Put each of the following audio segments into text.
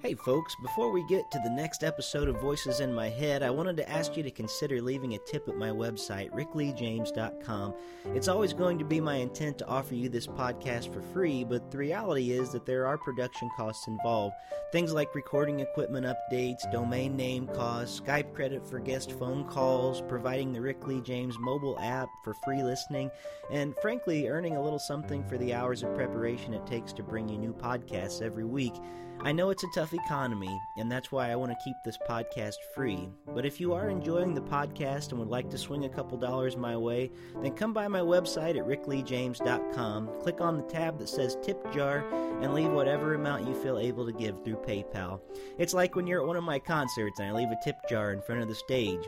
Hey folks, before we get to the next episode of Voices in My Head, I wanted to ask you to consider leaving a tip at my website, rickleejames.com. It's always going to be my intent to offer you this podcast for free, but the reality is that there are production costs involved. Things like recording equipment updates, domain name costs, Skype credit for guest phone calls, providing the Rick Lee James mobile app for free listening, and frankly, earning a little something for the hours of preparation it takes to bring you new podcasts every week. I know it's a tough economy, and that's why I want to keep this podcast free. But if you are enjoying the podcast and would like to swing a couple dollars my way, then come by my website at rickleejames.com, click on the tab that says Tip Jar, and leave whatever amount you feel able to give through PayPal. It's like when you're at one of my concerts and I leave a tip jar in front of the stage.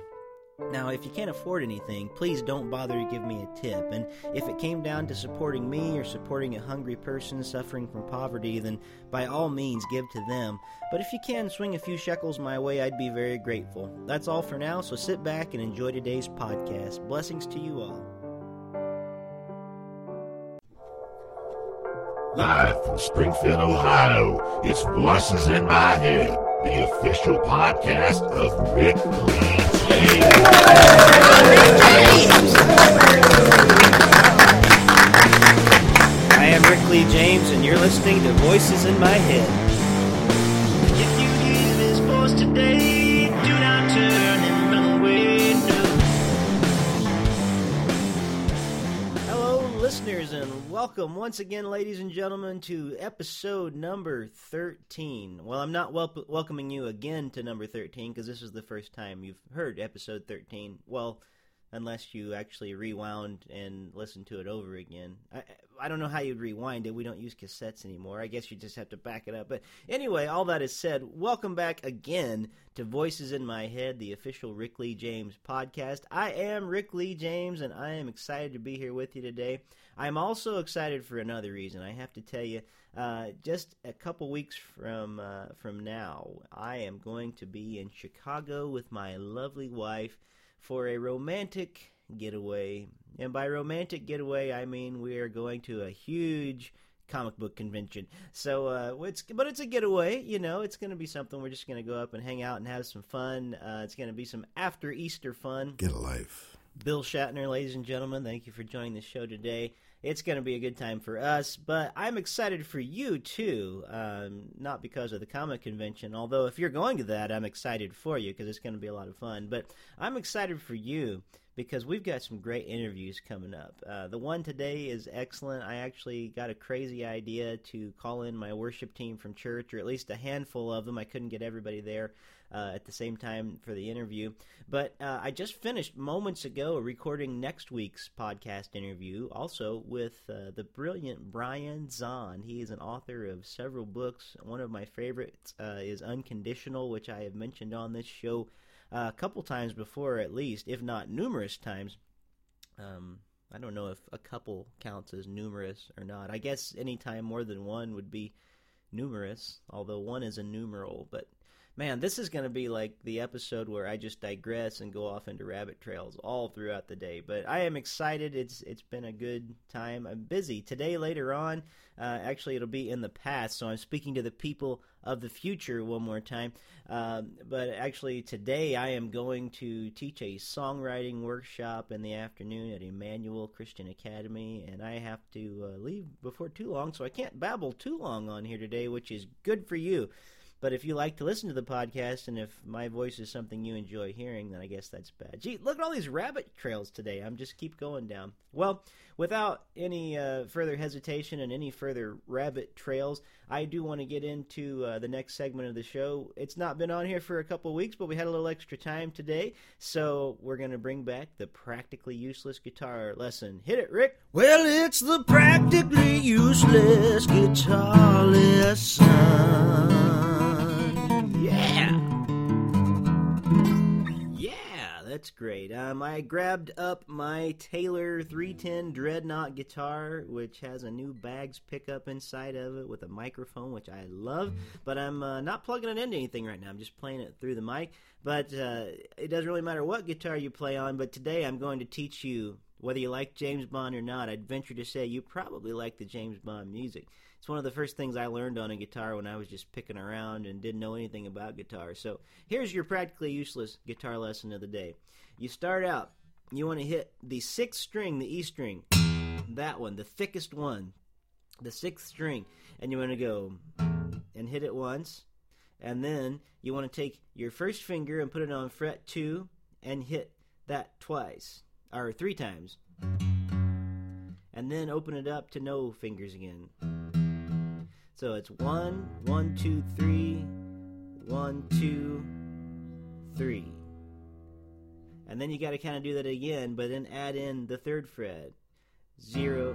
Now, if you can't afford anything, please don't bother to give me a tip. And if it came down to supporting me or supporting a hungry person suffering from poverty, then by all means give to them. But if you can swing a few shekels my way, I'd be very grateful. That's all for now, so sit back and enjoy today's podcast. Blessings to you all. Live from Springfield, Ohio, it's Voices in My Head, the official podcast of Rick Lee I am Rick Lee James, and you're listening to Voices in My Head. Welcome once again, ladies and gentlemen, to episode number 13. Well, I'm not wel- welcoming you again to number 13 because this is the first time you've heard episode 13. Well, unless you actually rewound and listened to it over again. I, I don't know how you'd rewind it. We don't use cassettes anymore. I guess you just have to back it up. But anyway, all that is said, welcome back again to Voices in My Head, the official Rick Lee James podcast. I am Rick Lee James, and I am excited to be here with you today. I'm also excited for another reason. I have to tell you, uh, just a couple weeks from uh, from now, I am going to be in Chicago with my lovely wife for a romantic getaway. And by romantic getaway, I mean we are going to a huge comic book convention. So uh, it's but it's a getaway. You know, it's going to be something. We're just going to go up and hang out and have some fun. Uh, it's going to be some after Easter fun. Get a life. Bill Shatner, ladies and gentlemen, thank you for joining the show today. It's going to be a good time for us, but I'm excited for you too. Um, not because of the comic convention, although if you're going to that, I'm excited for you because it's going to be a lot of fun. But I'm excited for you because we've got some great interviews coming up. Uh, the one today is excellent. I actually got a crazy idea to call in my worship team from church, or at least a handful of them. I couldn't get everybody there uh, at the same time for the interview. But uh, I just finished moments ago recording next week's podcast interview, also with uh, the brilliant Brian Zahnd. He is an author of several books. One of my favorites uh, is Unconditional, which I have mentioned on this show uh, a couple times before, at least, if not numerous times. Um, I don't know if a couple counts as numerous or not. I guess any time more than one would be numerous, although one is a numeral. But man, this is going to be like the episode where I just digress and go off into rabbit trails all throughout the day. But I am excited. It's it's been a good time. I'm busy today. Later on, uh, actually, it'll be in the past. So I'm speaking to the people of the future one more time. Um, but actually, today I am going to teach a songwriting workshop in the afternoon at Emmanuel Christian Academy, and I have to uh, leave before too long, so I can't babble too long on here today, which is good for you. But if you like to listen to the podcast and if my voice is something you enjoy hearing, then I guess that's bad. Gee, look at all these rabbit trails today. I'm just keep going down. Well, without any uh, further hesitation and any further rabbit trails, I do want to get into uh, the next segment of the show. It's not been on here for a couple weeks, but we had a little extra time today, so we're going to bring back the practically useless guitar lesson. Hit it, Rick. Well, it's the practically useless guitar lesson. Yeah. Yeah, that's great. Um, I grabbed up my Taylor 310 Dreadnought guitar, which has a new Baggs pickup inside of it with a microphone, which I love. But I'm uh, not plugging it into anything right now. I'm just playing it through the mic. But uh, it doesn't really matter what guitar you play on. But today I'm going to teach you whether you like James Bond or not. I'd venture to say you probably like the James Bond music. It's one of the first things I learned on a guitar when I was just picking around and didn't know anything about guitar. So here's your practically useless guitar lesson of the day. You start out, you want to hit the sixth string, the E string, that one, the thickest one, the sixth string, and you want to go and hit it once, and then you want to take your first finger and put it on fret two and hit that twice or three times and then open it up to no fingers again so it's one one two three one two three. And then you got to kind of do that again but then add in the third fret. Zero.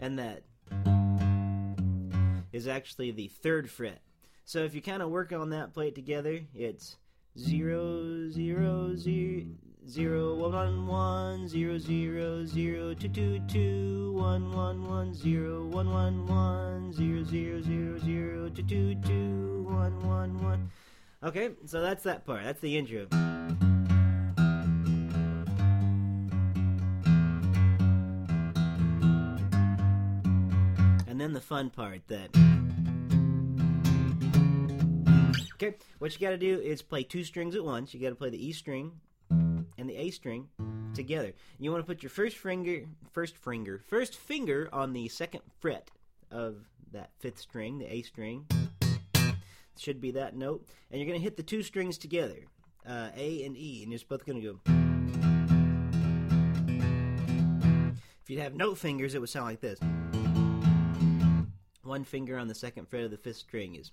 And that is actually the third fret. So if you kind of work on that, plate together, it's zero zero zero zero one one zero zero zero two two two one one one zero one one one zero zero zero zero two two two one one one. Okay, so that's that part. That's the intro. And then the fun part that. Okay, what you got to do is play two strings at once. You got to play the E string and the A string together. You want to put your first finger, first finger, first finger on the second fret of that fifth string, the A string. Should be that note, and you're going to hit the two strings together, uh, A and E, and you're both going to go. If you'd have note fingers, it would sound like this. One finger on the second fret of the fifth string is.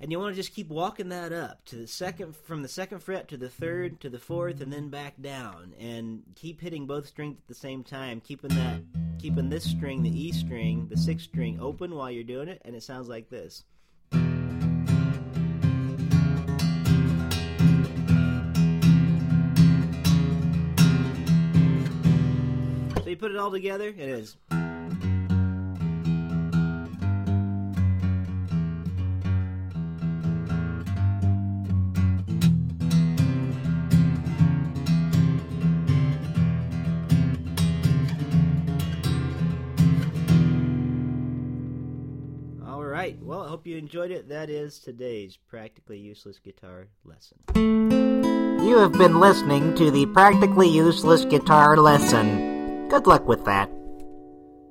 And you want to just keep walking that up to the second, from the second fret to the third to the fourth, and then back down, and keep hitting both strings at the same time, keeping that, keeping this string, the E string, the sixth string, open while you're doing it, and it sounds like this. So you put it all together, it is. Well, I hope you enjoyed it. That is today's practically useless guitar lesson. You have been listening to the Practically Useless Guitar Lesson. Good luck with that.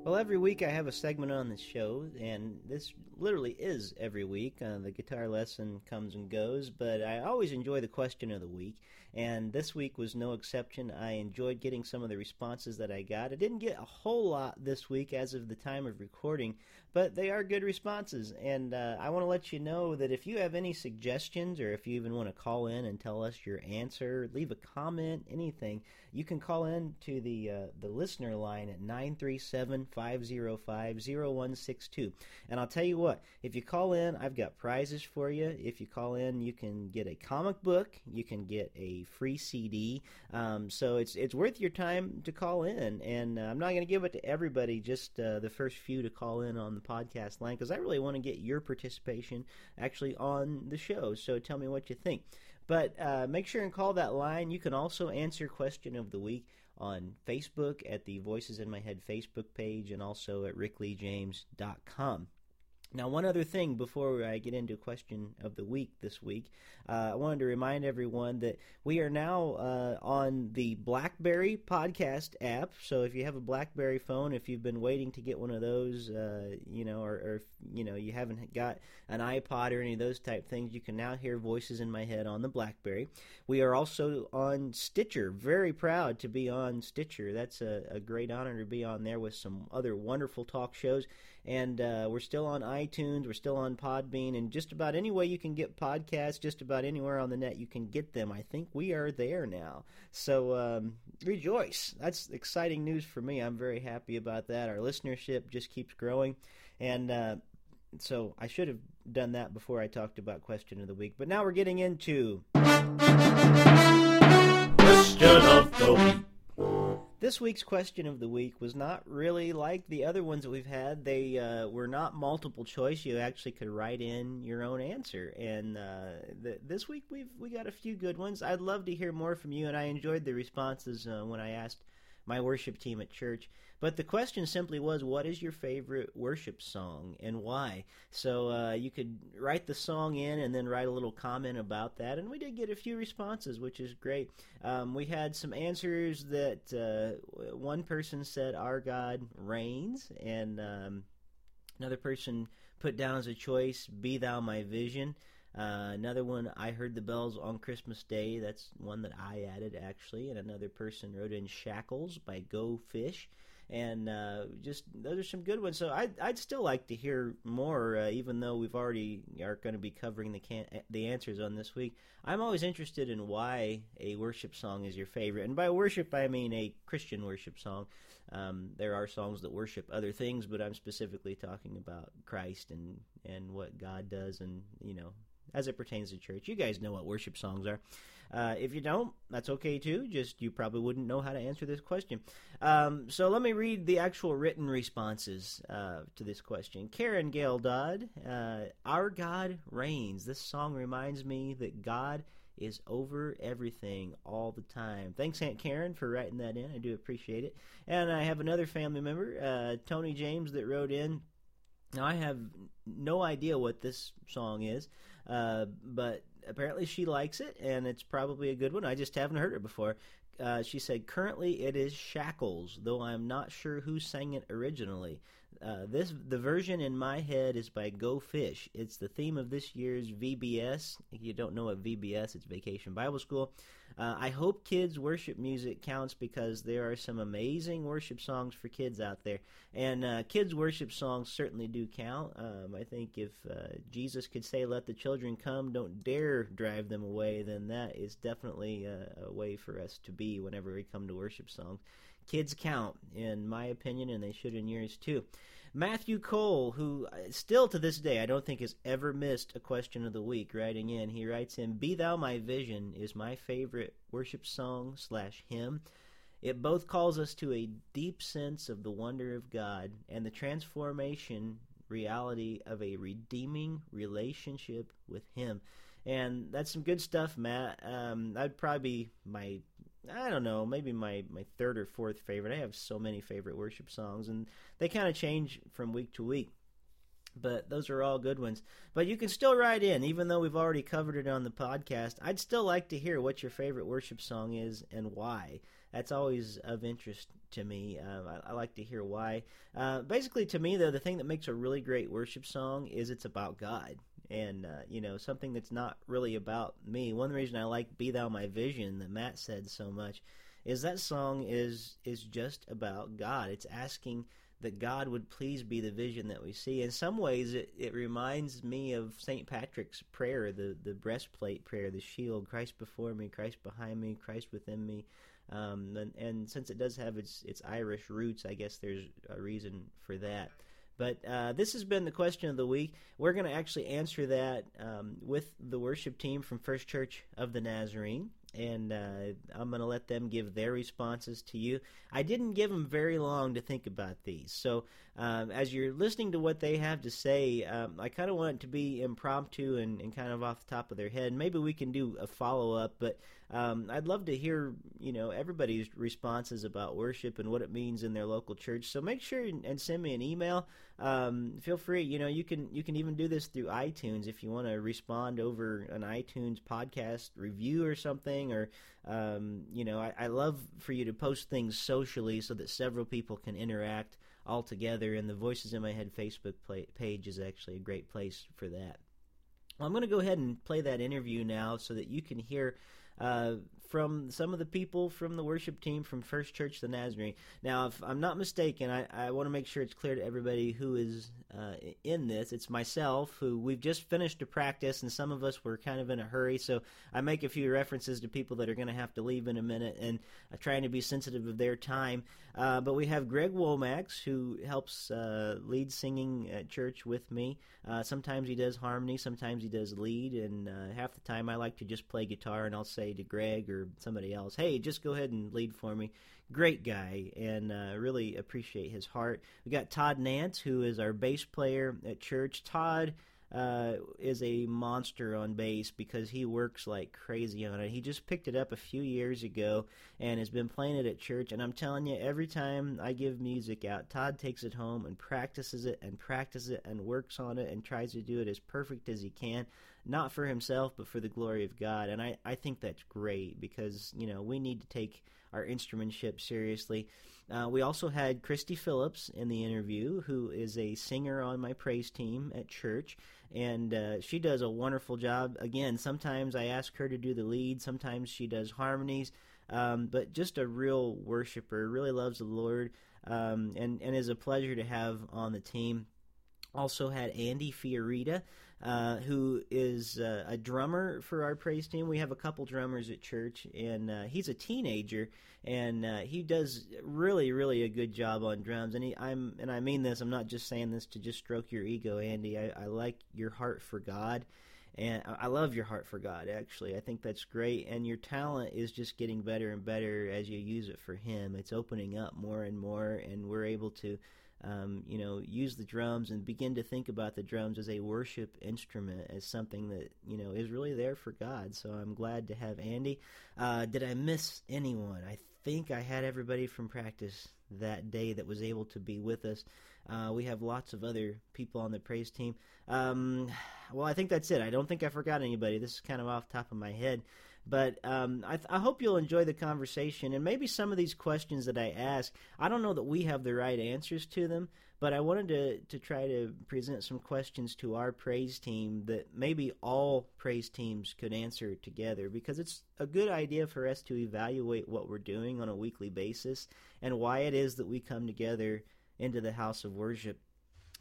Well, every week I have a segment on the show, and this literally is every week. Uh, the guitar lesson comes and goes, but I always enjoy the question of the week, and this week was no exception. I enjoyed getting some of the responses that I got. I didn't get a whole lot this week as of the time of recording, but they are good responses, and uh, I want to let you know that if you have any suggestions or if you even want to call in and tell us your answer, leave a comment, anything, you can call in to the uh, the listener line at 937-505-0162. And I'll tell you what, if you call in, I've got prizes for you. If you call in, you can get a comic book, you can get a free CD. Um, so it's it's worth your time to call in. And uh, I'm not going to give it to everybody, just uh, the first few to call in on the podcast line because I really want to get your participation actually on the show. So tell me what you think. But uh, make sure and call that line. You can also answer question of the week on Facebook at the Voices in My Head Facebook page and also at rickleejames.com. Now, one other thing before I get into question of the week this week, uh, I wanted to remind everyone that we are now uh, on the BlackBerry podcast app. So, if you have a BlackBerry phone, if you've been waiting to get one of those, uh, you know, or, or if, you know you haven't got an iPod or any of those type things, you can now hear voices in my head on the BlackBerry. We are also on Stitcher. Very proud to be on Stitcher. That's a, a great honor to be on there with some other wonderful talk shows and uh, we're still on iTunes, we're still on Podbean, and just about any way you can get podcasts, just about anywhere on the net you can get them. I think we are there now. So um, rejoice! That's exciting news for me. I'm very happy about that. Our listenership just keeps growing, and uh, so I should have done that before I talked about question of the week. But now we're getting into Question of the week. This week's question of the week was not really like the other ones that we've had. They uh, were not multiple choice. You actually could write in your own answer. And uh, th- this week we've we got a few good ones. I'd love to hear more from you. And I enjoyed the responses uh, when I asked my worship team at church. But the question simply was, what is your favorite worship song and why? So uh, you could write the song in and then write a little comment about that. And we did get a few responses, which is great. Um, we had some answers that uh, one person said, Our God reigns, and um, another person put down as a choice, Be Thou My Vision. Uh, another one, I heard the bells on Christmas Day. That's one that I added actually, and another person wrote in "Shackles" by Go Fish, and uh, just those are some good ones. So I'd, I'd still like to hear more, uh, even though we've already are going to be covering the can- the answers on this week. I'm always interested in why a worship song is your favorite, and by worship I mean a Christian worship song. Um, there are songs that worship other things, but I'm specifically talking about Christ and and what God does, and you know as it pertains to church. You guys know what worship songs are. Uh, if you don't, that's okay too. Just you probably wouldn't know how to answer this question. Um, so let me read the actual written responses uh, to this question. Karen Gale Dodd, uh, Our God reigns. This song reminds me that God is over everything all the time. Thanks, Aunt Karen, for writing that in. I do appreciate it. And I have another family member, uh, Tony James, that wrote in. Now, I have no idea what this song is. Uh, but apparently she likes it, and it's probably a good one. I just haven't heard it before. Uh, she said, currently it is Shackles, though I'm not sure who sang it originally. Uh, this the version in my head is by Go Fish. It's the theme of this year's VBS. If you don't know what VBS, it's Vacation Bible School. Uh, I hope kids' worship music counts because there are some amazing worship songs for kids out there, and uh, kids' worship songs certainly do count. Um, I think if uh, Jesus could say, "Let the children come, don't dare drive them away," then that is definitely a, a way for us to be whenever we come to worship songs. Kids count, in my opinion, and they should in yours too. Matthew Cole, who uh, still to this day I don't think has ever missed a question of the week, writing in, he writes in, "Be Thou My Vision" is my favorite worship song slash hymn. It both calls us to a deep sense of the wonder of God and the transformation reality of a redeeming relationship with Him. And that's some good stuff, Matt. Um, that'd probably be my I don't know, maybe my, my third or fourth favorite. I have so many favorite worship songs, and they kind of change from week to week. But those are all good ones. But you can still write in, even though we've already covered it on the podcast. I'd still like to hear what your favorite worship song is and why. That's always of interest to me. Uh, I, I, like to hear why. Uh, basically, to me, though, the thing that makes a really great worship song is it's about God and uh, you know something that's not really about me. One reason I like "Be Thou My Vision" that Matt said so much is that song is is just about God. It's asking that God would please be the vision that we see. In some ways, it, it reminds me of St. Patrick's prayer, the, the breastplate prayer, the shield, Christ before me, Christ behind me, Christ within me. Um, and, and since it does have its, its Irish roots, I guess there's a reason for that. But uh, this has been the question of the week. We're going to actually answer that um, with the worship team from First Church of the Nazarene and uh, I'm going to let them give their responses to you. I didn't give them very long to think about these. So, um, as you're listening to what they have to say, um, I kind of want it to be impromptu and, and, kind of off the top of their head. Maybe we can do a follow up, but um, I'd love to hear you know everybody's responses about worship and what it means in their local church. So make sure and send me an email. Um, feel free. You know you can you can even do this through iTunes if you want to respond over an iTunes podcast review or something. Or um, you know I, I love for you to post things socially so that several people can interact all together. And the Voices in My Head Facebook play, page is actually a great place for that. Well, I'm going to go ahead and play that interview now so that you can hear uh, from some of the people from the worship team from First Church the Nazarene. Now, if I'm not mistaken, I, I want to make sure it's clear to everybody who is uh, in this. It's myself, who we've just finished a practice, and some of us were kind of in a hurry, so I make a few references to people that are going to have to leave in a minute, and uh, trying to be sensitive of their time. Uh, but we have Greg Womacks, who helps uh, lead singing at church with me. Uh, sometimes he does harmony, sometimes he does lead, and uh, half the time I like to just play guitar, and I'll say to Greg or or somebody else, hey, just go ahead and lead for me. Great guy, and uh, really appreciate his heart. We got Todd Nance, who is our bass player at church. Todd uh, is a monster on bass because he works like crazy on it. He just picked it up a few years ago and has been playing it at church. And I'm telling you, every time I give music out, Todd takes it home and practices it and practices it and works on it and tries to do it as perfect as he can, not for himself, but for the glory of God. And I, I think that's great because, you know, we need to take our instrumentship seriously. Uh, we also had Christie Phillips in the interview, who is a singer on my praise team at church, and uh, she does a wonderful job. Again, sometimes I ask her to do the lead, sometimes she does harmonies, um, but just a real worshiper, really loves the Lord, um, and and is a pleasure to have on the team. Also had Andy Fiorita, uh, who is uh, a drummer for our praise team. We have a couple drummers at church, and uh, he's a teenager, and uh, he does really, really a good job on drums. And he, I'm, and I mean this. I'm not just saying this to just stroke your ego, Andy. I, I like your heart for God. And I love your heart for God, actually. I think that's great. And your talent is just getting better and better as you use it for Him. It's opening up more and more, and we're able to um, you know, use the drums and begin to think about the drums as a worship instrument, as something that you know is really there for God. So I'm glad to have Andy. Uh, did I miss anyone? I think I had everybody from practice that day that was able to be with us. Uh, we have lots of other people on the praise team. Um, well, I think that's it. I don't think I forgot anybody. This is kind of off top of my head. But um, I, th- I, hope you'll enjoy the conversation and maybe some of these questions that I ask. I don't know that we have the right answers to them, but I wanted to, to try to present some questions to our praise team that maybe all praise teams could answer together because it's a good idea for us to evaluate what we're doing on a weekly basis and why it is that we come together into the house of worship.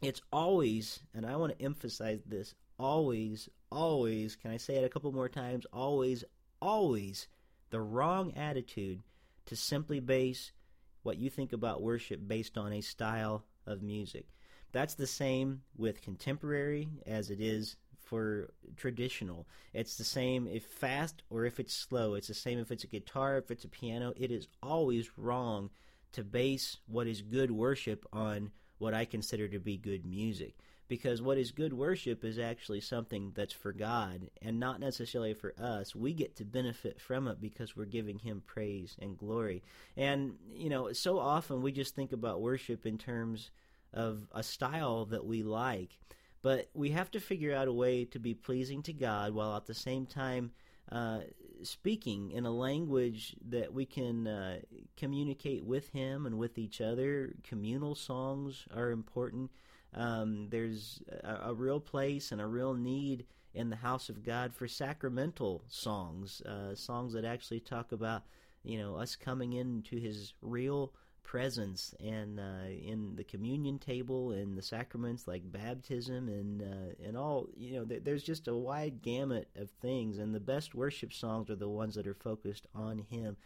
It's always, and I want to emphasize this, always, always, can I say it a couple more times? Always, always the wrong attitude to simply base what you think about worship based on a style of music. That's the same with contemporary as it is for traditional. It's the same if fast or if it's slow. It's the same if it's a guitar, if it's a piano. It is always wrong to base what is good worship on what I consider to be good music because what is good worship is actually something that's for God and not necessarily for us. We get to benefit from it because we're giving Him praise and glory. And, you know, so often we just think about worship in terms of a style that we like, but we have to figure out a way to be pleasing to God while at the same time. Uh, speaking in a language that we can uh, communicate with him and with each other. Communal songs are important. Um, there's a, a, real place and a real need in the house of God for sacramental songs, uh, songs that actually talk about, you know, us coming into His real presence and uh, in the communion table and the sacraments like baptism and uh, and all you know th- there's just a wide gamut of things. And the best worship songs are the ones that are focused on him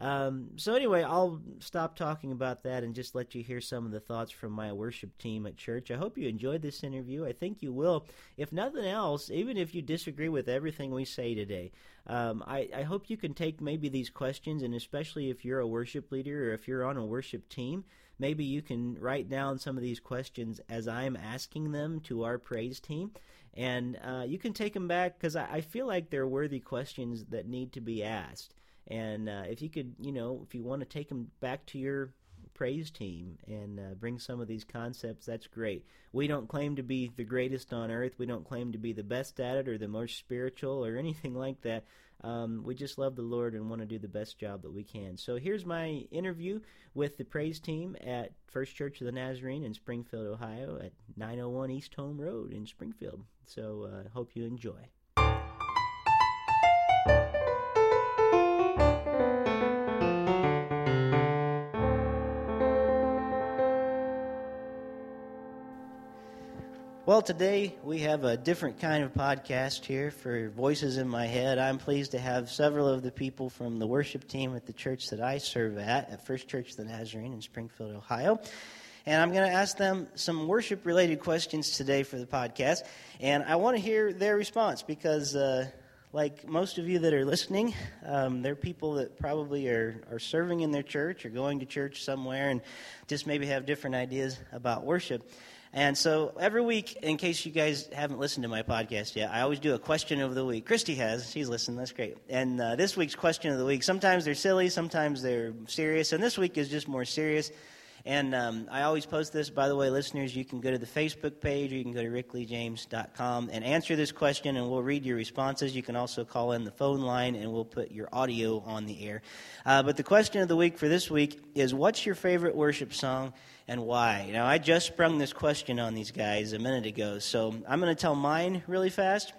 um, so anyway, I'll stop talking about that and just let you hear some of the thoughts from my worship team at church. I hope you enjoyed this interview. I think you will. If nothing else, even if you disagree with everything we say today, um, I, I hope you can take maybe these questions, and especially if you're a worship leader or if you're on a worship team, maybe you can write down some of these questions as I'm asking them to our praise team. And uh, you can take them back because I, I feel like they're worthy questions that need to be asked. And uh, if you could, you know, if you want to take them back to your praise team and uh, bring some of these concepts, that's great. We don't claim to be the greatest on earth. We don't claim to be the best at it or the most spiritual or anything like that. Um, we just love the Lord and want to do the best job that we can. So here's my interview with the praise team at First Church of the Nazarene in Springfield, Ohio, at 901 East Home Road in Springfield. So uh, hope you enjoy. Well, today we have a different kind of podcast here for Voices in My Head. I'm pleased to have several of the people from the worship team at the church that I serve at, at First Church of the Nazarene in Springfield, Ohio. And I'm going to ask them some worship related questions today for the podcast. And I want to hear their response because, uh, like most of you that are listening, um, they're people that probably are, are serving in their church or going to church somewhere and just maybe have different ideas about worship. And so every week, in case you guys haven't listened to my podcast yet, I always do a question of the week. Christie has. She's listened. That's great. And uh, this week's question of the week, sometimes they're silly, sometimes they're serious. And this week is just more serious. And um, I always post this, by the way, listeners. You can go to the Facebook page or you can go to rickleejames.com and answer this question, and we'll read your responses. You can also call in the phone line, and we'll put your audio on the air. Uh, but the question of the week for this week is What's your favorite worship song and why? Now, I just sprung this question on these guys a minute ago, so I'm going to tell mine really fast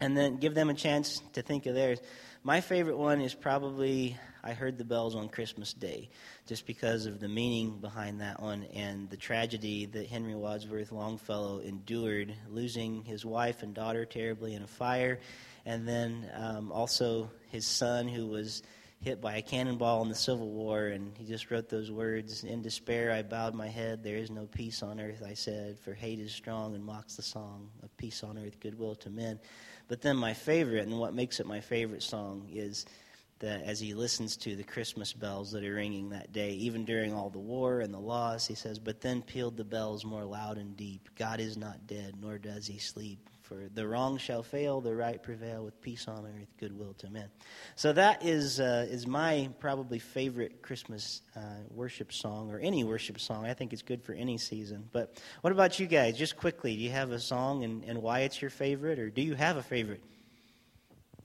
and then give them a chance to think of theirs. My favorite one is probably I Heard the Bells on Christmas Day, just because of the meaning behind that one and the tragedy that Henry Wadsworth Longfellow endured, losing his wife and daughter terribly in a fire, and then um, also his son who was hit by a cannonball in the Civil War, and he just wrote those words In despair, I bowed my head. There is no peace on earth, I said, for hate is strong and mocks the song of peace on earth, goodwill to men. But then my favorite, and what makes it my favorite song, is that as he listens to the Christmas bells that are ringing that day, even during all the war and the loss, he says, But then pealed the bells more loud and deep. God is not dead, nor does he sleep. For the wrong shall fail, the right prevail, with peace on earth, goodwill to men. So that is, uh, is my probably favorite Christmas uh, worship song, or any worship song. I think it's good for any season. But what about you guys? Just quickly, do you have a song and, and why it's your favorite, or do you have a favorite?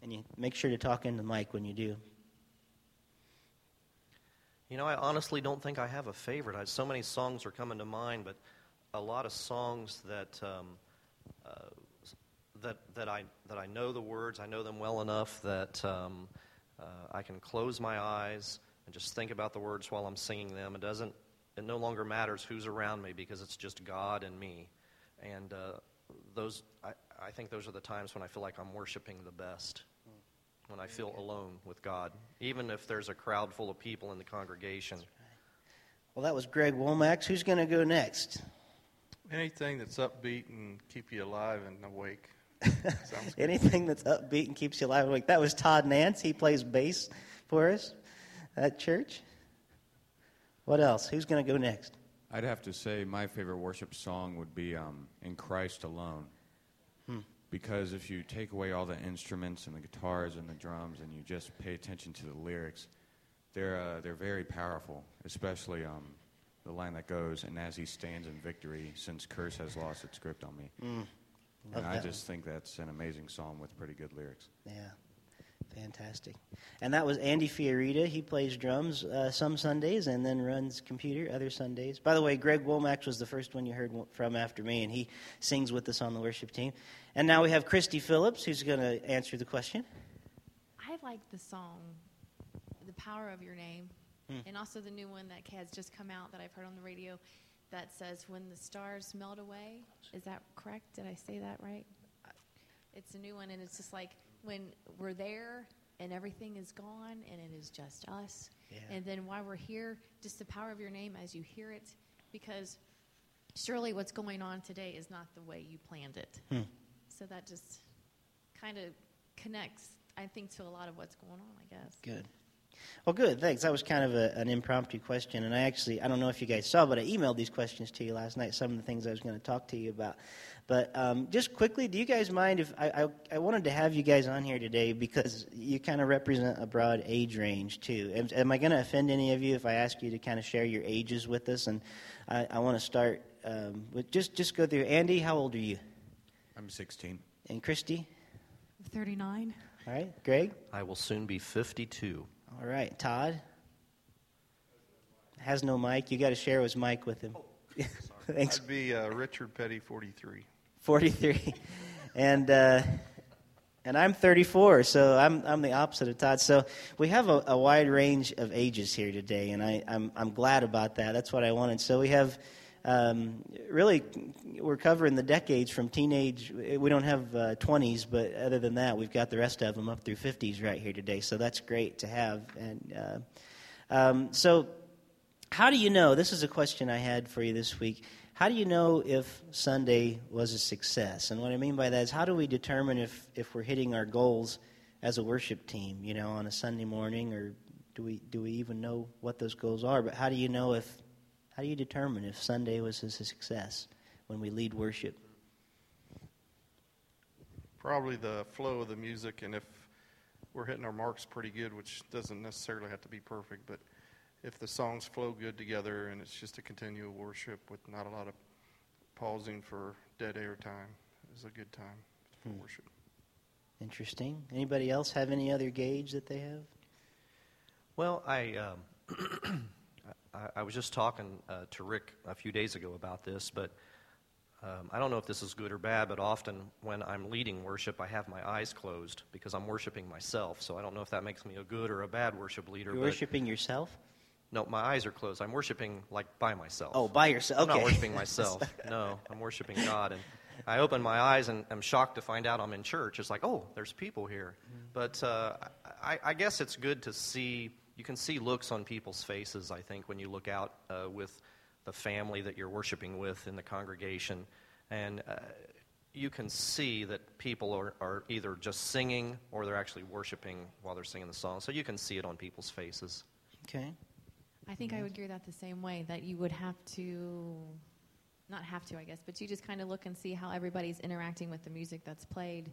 And you make sure to talk into the mic when you do. You know, I honestly don't think I have a favorite. I, so many songs are coming to mind, but a lot of songs that um, uh, that that I that I know the words, I know them well enough that um, uh, I can close my eyes and just think about the words while I'm singing them. It doesn't. It no longer matters who's around me because it's just God and me. And uh, those, I, I think those are the times when I feel like I'm worshiping the best when I feel alone with God, even if there's a crowd full of people in the congregation. Well, that was Greg Womack. Who's going to go next? Anything that's upbeat and keep you alive and awake. Anything that's upbeat and keeps you alive awake. That was Todd Nance. He plays bass for us at church. What else? Who's going to go next? I'd have to say my favorite worship song would be um, "In Christ Alone." Hmm because if you take away all the instruments and the guitars and the drums and you just pay attention to the lyrics, they're uh, they're very powerful. Especially um, the line that goes, "And as he stands in victory, since curse has lost its grip on me." Mm, and I just one. think that's an amazing song with pretty good lyrics. Yeah. Fantastic. And that was Andy Fiorita. He plays drums uh, some Sundays and then runs computer other Sundays. By the way, Greg Womack was the first one you heard from after me, and he sings with us on the worship team. And now we have Christie Phillips, who's going to answer the question. I like the song, The Power of Your Name, hmm. and also the new one that has just come out that I've heard on the radio that says, When the Stars Melt Away. Is that correct? Did I say that right? It's a new one, and it's just like when we're there and everything is gone and it is just us. Yeah. And then while we're here, just the power of your name as you hear it, because surely what's going on today is not the way you planned it. Hmm. So that just kind of connects, I think, to a lot of what's going on, I guess. Good. Well, good. Thanks. That was kind of a, an impromptu question, and I actually I don't know if you guys saw, but I emailed these questions to you last night. Some of the things I was going to talk to you about. But um, just quickly, do you guys mind if I, I, I, wanted to have you guys on here today because you kind of represent a broad age range too. Am, am I going to offend any of you if I ask you to kind of share your ages with us? And I, I want to start um, with just just go through. Andy, how old are you? I'm 16. And Christie? 39. All right. Greg? I will soon be 52. All right. Todd? Has no mic. You got to share his mic with him. Oh, Thanks. I'd be uh, Richard Petty, 43. 43. and. Uh, and I'm 34, so I'm I'm the opposite of Todd. So we have a, a wide range of ages here today, and I, I'm I'm glad about that. That's what I wanted. So we have um, really we're covering the decades from teenage. We don't have uh, 20s, but other than that, we've got the rest of them up through 50s right here today. So that's great to have. And uh, um, so how do you know? This is a question I had for you this week. How do you know if Sunday was a success? And what I mean by that is, how do we determine if, if we're hitting our goals as a worship team, you know, on a Sunday morning, or do we do we even know what those goals are? But how do you know if how do you determine if Sunday was a success when we lead worship? Probably the flow of the music, and if we're hitting our marks pretty good, which doesn't necessarily have to be perfect, but if the songs flow good together and it's just a continual worship with not a lot of pausing for dead air time, is a good time for Hmm. worship. Interesting. Anybody else have any other gauge that they have? Well, I, um, I, I was just talking uh, to Rick a few days ago about this, but um, I don't know if this is good or bad, but often when I'm leading worship, I have my eyes closed because I'm worshiping myself. So I don't know if that makes me a good or a bad worship leader. You're worshiping yourself? no, my eyes are closed. I'm worshiping like by myself. Oh, by yourself. Okay. I'm not worshiping myself. no, I'm worshiping God. And I open my eyes and I'm shocked to find out I'm in church. It's like, oh, there's people here. But uh, I, I guess it's good to see, you can see looks on people's faces, I think, when you look out uh, with the family that you're worshiping with in the congregation. And uh, you can see that people are, are either just singing or they're actually worshiping while they're singing the song. So you can see it on people's faces. Okay. I think I would gear that the same way that you would have to, not have to, I guess, but you just kind of look and see how everybody's interacting with the music that's played,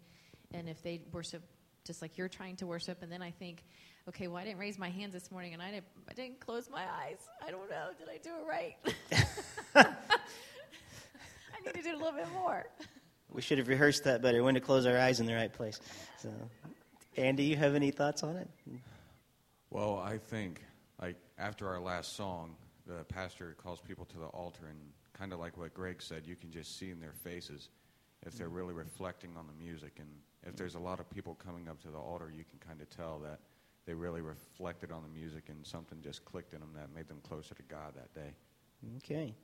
and if they worship just like you're trying to worship. And then I think, okay, well, I didn't raise my hands this morning, and I didn't, I didn't close my eyes. I don't know. Did I do it right? I need to do it a little bit more. We should have rehearsed that better. When to close our eyes in the right place. So, Andy, you have any thoughts on it? Well, I think, like, after our last song, the pastor calls people to the altar, and kind of like what Greg said, you can just see in their faces if they're really reflecting on the music. And if there's a lot of people coming up to the altar, you can kind of tell that they really reflected on the music and something just clicked in them that made them closer to God that day. Okay.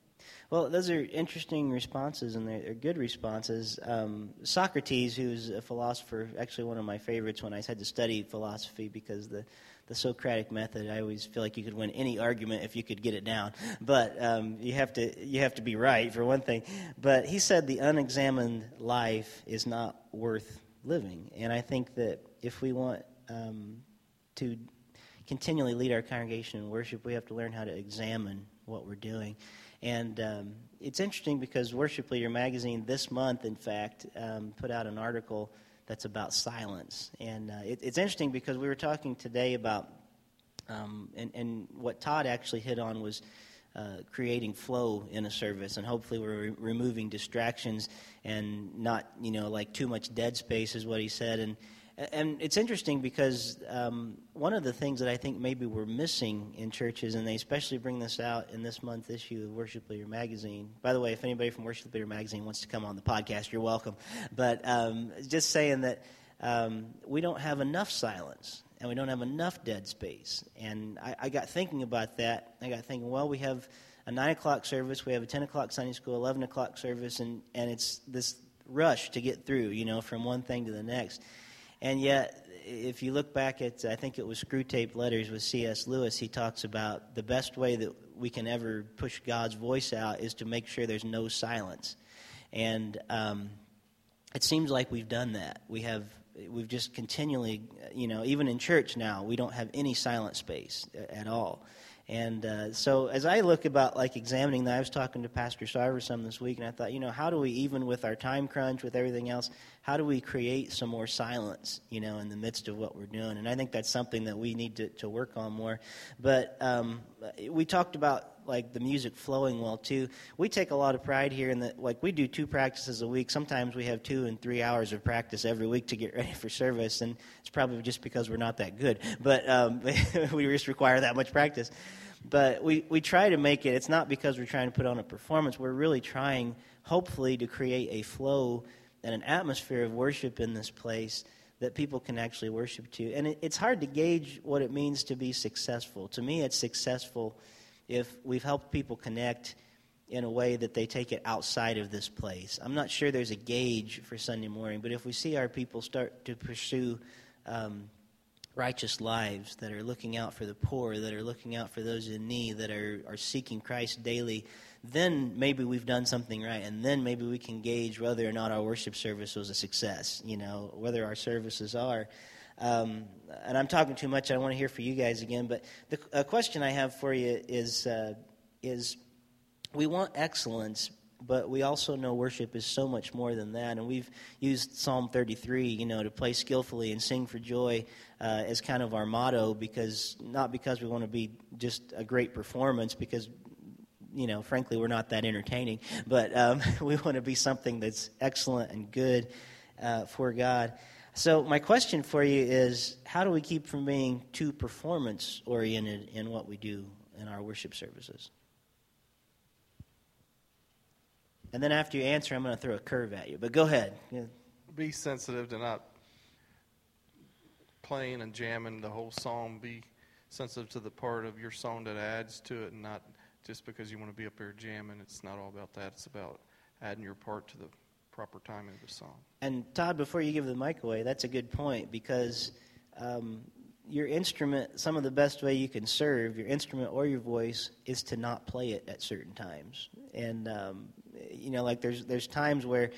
Well, those are interesting responses, and they're, good responses. Um, Socrates, who's a philosopher, actually one of my favorites when I had to study philosophy because the, the Socratic method, I always feel like you could win any argument if you could get it down. But um, you, have to, you have to be right, for one thing. But he said the unexamined life is not worth living. And I think that if we want um, to continually lead our congregation in worship, we have to learn how to examine what we're doing. And um, it's interesting because Worship Leader magazine this month, in fact, um, put out an article that's about silence. And uh, it, it's interesting because we were talking today about, um, and, and what Todd actually hit on was uh, creating flow in a service, and hopefully we're re- removing distractions and not, you know, like too much dead space is what he said. And and it's interesting because um, one of the things that I think maybe we're missing in churches, and they especially bring this out in this month issue of Worship Leader Magazine. By the way, if anybody from Worship Leader Magazine wants to come on the podcast, you're welcome. But um, just saying that um, we don't have enough silence and we don't have enough dead space. And I, I got thinking about that. I got thinking, well, we have a 9 o'clock service, we have a 10 o'clock Sunday school, 11 o'clock service, and, and it's this rush to get through, you know, from one thing to the next. And yet, if you look back at, I think it was Screwtape Letters with C.S. Lewis, he talks about the best way that we can ever push God's voice out is to make sure there's no silence. And um, it seems like we've done that. We have, we've just continually, you know, even in church now, we don't have any silent space at all. And uh, so, as I look about like examining that, I was talking to Pastor Sarver some this week, and I thought, you know, how do we, even with our time crunch, with everything else, how do we create some more silence, you know, in the midst of what we're doing? And I think that's something that we need to, to work on more. But um, we talked about like the music flowing well too. We take a lot of pride here in that, like we do two practices a week. Sometimes we have two and three hours of practice every week to get ready for service, and it's probably just because we're not that good. But um, we just require that much practice. But we, we try to make it, it's not because we're trying to put on a performance. We're really trying, hopefully, to create a flow and an atmosphere of worship in this place that people can actually worship to. And it, it's hard to gauge what it means to be successful. To me, it's successful if we've helped people connect in a way that they take it outside of this place. I'm not sure there's a gauge for Sunday morning, but if we see our people start to pursue um, righteous lives, that are looking out for the poor, that are looking out for those in need, that are, are seeking Christ daily, then maybe we've done something right. And then maybe we can gauge whether or not our worship service was a success, you know, whether our services are. Um, and I'm talking too much. I want to hear from you guys again. But the a question I have for you is, uh, is we want excellence, but we also know worship is so much more than that. And we've used Psalm 33, you know, to play skillfully and sing for joy uh, as kind of our motto, because not because we want to be just a great performance, because you know, frankly, we're not that entertaining, but um, we want to be something that's excellent and good uh, for God. So, my question for you is how do we keep from being too performance oriented in what we do in our worship services? And then after you answer, I'm going to throw a curve at you. But go ahead. Be sensitive to not playing and jamming the whole song. Be sensitive to the part of your song that adds to it and not just because you want to be up there jamming. It's not all about that. It's about adding your part to the proper timing of the song. And Todd, before you give the mic away, that's a good point because um, your instrument, some of the best way you can serve your instrument or your voice is to not play it at certain times. And um, you know, like there's there's times where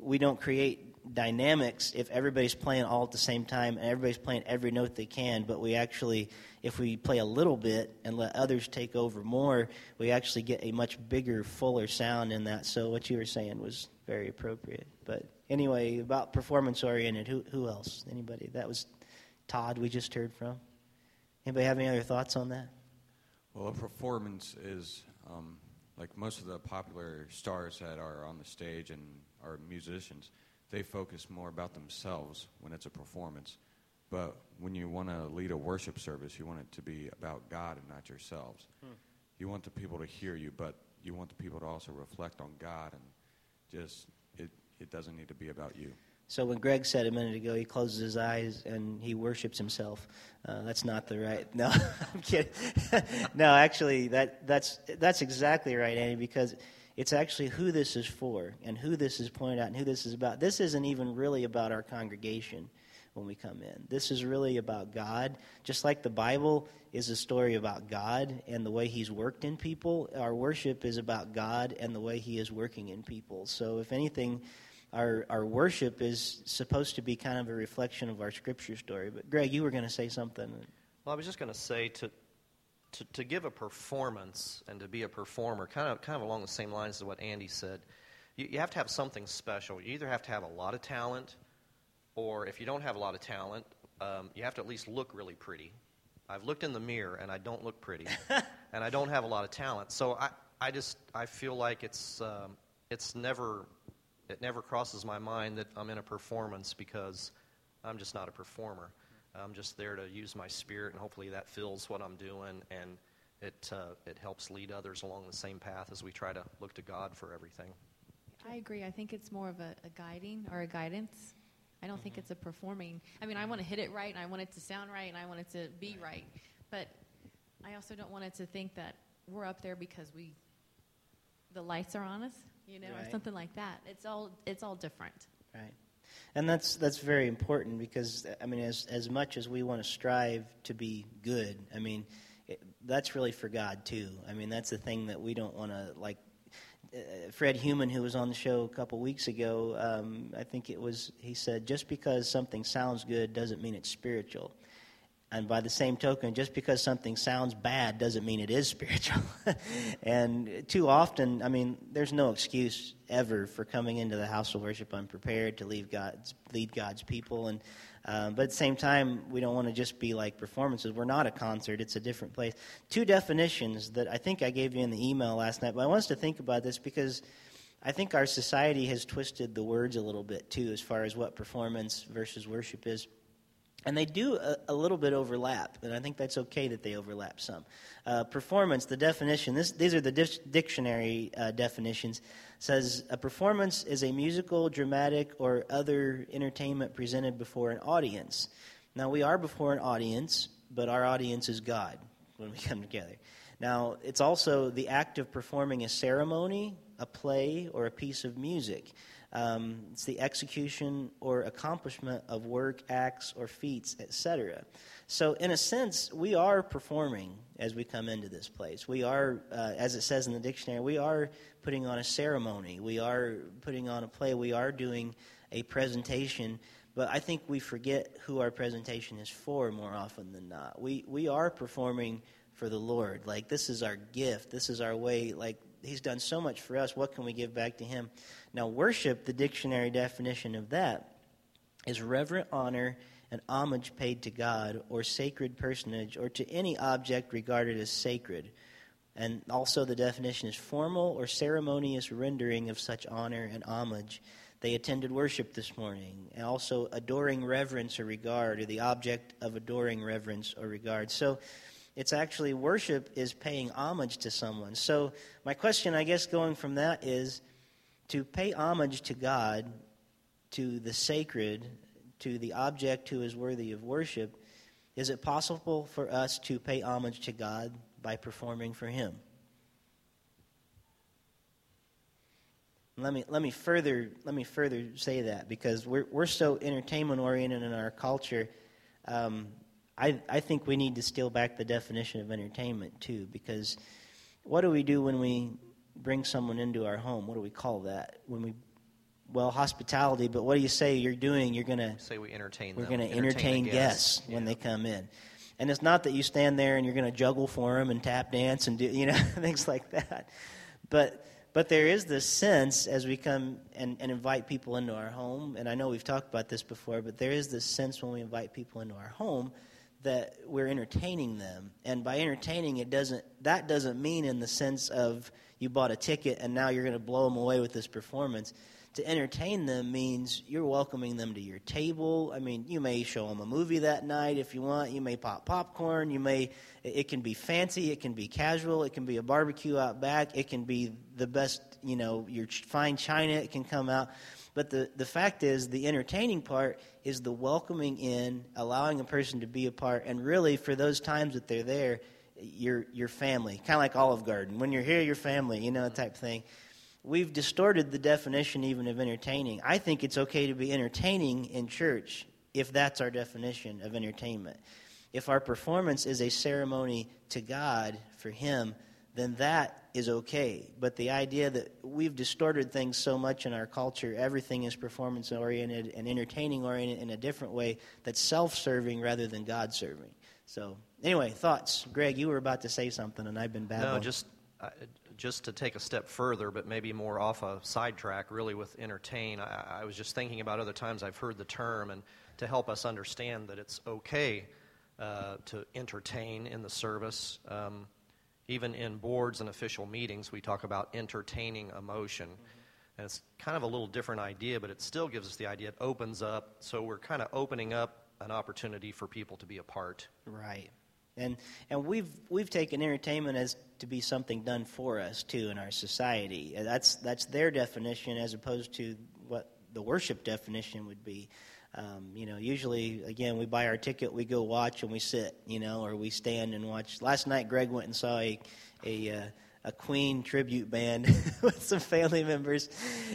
we don't create dynamics if everybody's playing all at the same time and everybody's playing every note they can, but we actually, if we play a little bit and let others take over more, we actually get a much bigger, fuller sound in that. So what you were saying was very appropriate. But anyway, about performance oriented, who who else? Anybody? That was Todd we just heard from. Anybody have any other thoughts on that? Well, a performance is um, like most of the popular stars that are on the stage and are musicians, they focus more about themselves when it's a performance. But when you want to lead a worship service, you want it to be about God and not yourselves. Hmm. You want the people to hear you, but you want the people to also reflect on God and just it it doesn't need to be about you. So when Greg said a minute ago he closes his eyes and he worships himself, uh, that's not the right. No, I'm kidding. no, actually, that that's that's exactly right, Andy. Because it's actually who this is for and who this is pointed out and who this is about. This isn't even really about our congregation when we come in. This is really about God. Just like the Bible is a story about God and the way He's worked in people, our worship is about God and the way He is working in people. So, if anything our, our worship is supposed to be kind of a reflection of our scripture story. But Greg, you were going to say something. Well, I was just going to say to, to, to give a performance and to be a performer, kind of, kind of along the same lines as what Andy said, you, you have to have something special. You either have to have a lot of talent, or if you don't have a lot of talent, um, you have to at least look really pretty. I've looked in the mirror and I don't look pretty, and I don't have a lot of talent. So I, I just I feel like it's um, it's never it never crosses my mind that I'm in a performance because I'm just not a performer. I'm just there to use my spirit, and hopefully that fills what I'm doing, and it uh, it helps lead others along the same path as we try to look to God for everything. I agree. I think it's more of a, a guiding or a guidance. I don't mm-hmm. think it's a performing. I mean, I want to hit it right, and I want it to sound right, and I want it to be right, but I also don't want it to think that we're up there because we the lights are on us you know, right. or something like that. It's all it's all different. Right. And that's that's very important because I mean, as as much as we want to strive to be good, I mean, it, that's really for God too. I mean, that's the thing that we don't want to like. Uh, Fred Human, who was on the show a couple weeks ago, um, I think it was, he said, just because something sounds good doesn't mean it's spiritual. And by the same token, just because something sounds bad doesn't mean it is spiritual. and too often, I mean, there's no excuse ever for coming into the house of worship unprepared to lead God's, lead God's people. And um, but at the same time, we don't want to just be like performances. We're not a concert; it's a different place. Two definitions that I think I gave you in the email last night. But I want us to think about this because I think our society has twisted the words a little bit too, as far as what performance versus worship is. And they do a, a, little bit overlap, and I think that's okay that they overlap some. Uh, performance, the definition, this, these are the dictionary uh, definitions, says a performance is a musical, dramatic, or other entertainment presented before an audience. Now, we are before an audience, but our audience is God when we come together. Now, it's also the act of performing a ceremony, a play, or a piece of music. Um, it's the execution or accomplishment of work, acts, or feats, etc. So, in a sense, we are performing as we come into this place. We are, uh, as it says in the dictionary, we are putting on a ceremony. We are putting on a play. We are doing a presentation. But I think we forget who our presentation is for more often than not. We, we are performing for the Lord. Like, this is our gift. This is our way. Like, He's done so much for us. What can we give back to Him? Now, worship, the dictionary definition of that, is reverent honor and homage paid to God or sacred personage or to any object regarded as sacred. And also, the definition is formal or ceremonious rendering of such honor and homage. They attended worship this morning, and also adoring reverence or regard, or the object of adoring reverence or regard. So, it's actually worship is paying homage to someone. So, my question, I guess, going from that is to pay homage to God, to the sacred, to the object who is worthy of worship. Is it possible for us to pay homage to God by performing for Him? Let me let me further let me further say that because we're we're so entertainment oriented in our culture. Um, I, I think we need to steal back the definition of entertainment too, because what do we do when we bring someone into our home? What do we call that? When we, well, hospitality. But what do you say you're doing? You're gonna say we entertain. We're them. going to entertain, guests, Yeah. when they come in, and it's not that you stand there and you're going to juggle for them and tap dance and do you know things like that, but but there is this sense as we come and, and invite people into our home, and I know we've talked about this before, but there is this sense when we invite people into our home that we're entertaining them. And by entertaining it doesn't that doesn't mean in the sense of you bought a ticket and now you're going to blow them away with this performance. To entertain them means you're welcoming them to your table. I mean, you may show them a movie that night if you want. You may pop popcorn. You may it can be fancy, it can be casual, it can be a barbecue out back, it can be the best, you know, your fine china it can come out. But the, the fact is, the entertaining part is the welcoming in, allowing a person to be a part, and really, for those times that they're there, your, your family. Kind of like Olive Garden. When you're here, your family, you know, type thing. We've distorted the definition even of entertaining. I think it's okay to be entertaining in church if that's our definition of entertainment. If our performance is a ceremony to God for Him, then that is okay. But the idea that we've distorted things so much in our culture, everything is performance oriented and entertaining oriented in a different way that's self serving rather than God serving. So, anyway, thoughts. Greg, you were about to say something, and I've been babbling. No, just uh, just to take a step further, but maybe more off a sidetrack, really with entertain. I, I was just thinking about other times I've heard the term, and to help us understand that it's okay uh, to entertain in the service. Um, even in boards and official meetings, we talk about entertaining emotion. And it's kind of a little different idea, but it still gives us the idea. It opens up, so we're kind of opening up an opportunity for people to be a part. Right. And and we've we've taken entertainment as to be something done for us too in our society. That's that's their definition as opposed to what the worship definition would be. Um, you know, usually again we buy our ticket, we go watch and we sit, you know, or we stand and watch. Last night Greg went and saw a a uh, a Queen tribute band with some family members,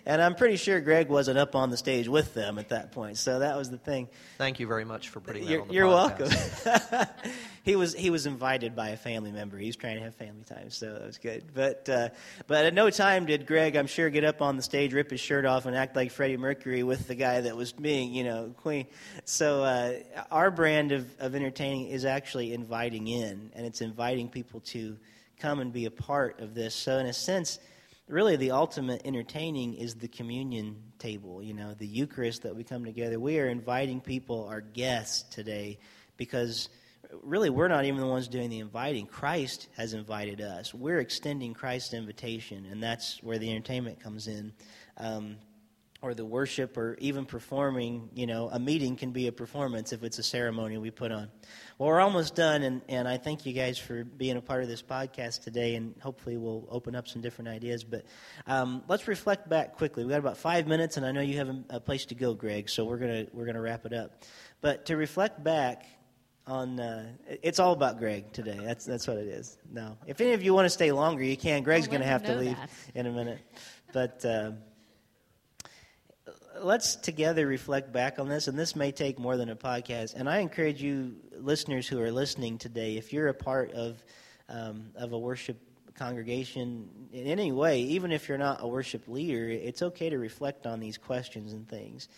and I'm pretty sure Greg wasn't up on the stage with them at that point. So that was the thing. Thank you very much for putting that You're, on the you're podcast. welcome. he was he was invited by a family member. He was trying to have family time, so that was good. But uh, but at no time did Greg, I'm sure, get up on the stage, rip his shirt off, and act like Freddie Mercury with the guy that was being, you know, Queen. So uh, our brand of, of entertaining is actually inviting in, and it's inviting people to come and be a part of this. So in a sense, really the ultimate entertaining is the communion table, you know, the Eucharist that we come together. We are inviting people, our guests today, because really we're not even the ones doing the inviting. Christ has invited us. We're extending Christ's invitation, and that's where the entertainment comes in. Um, or the worship, or even performing, you know, a meeting can be a performance if it's a ceremony we put on. Well, we're almost done, and, and I thank you guys for being a part of this podcast today, and hopefully we'll open up some different ideas. But um, let's reflect back quickly. We've got about five minutes, and I know you have a, a place to go, Greg, so we're going to we're gonna wrap it up. But to reflect back, on uh, it's all about Greg today. That's that's what it is. No, if any of you want to stay longer, you can. Greg's going to have to leave that. in a minute, but. Uh, Let's together reflect back on this, and this may take more than a podcast. And I encourage you, listeners who are listening today, if you're a part of um, of a worship congregation in any way, even if you're not a worship leader, it's okay to reflect on these questions and things.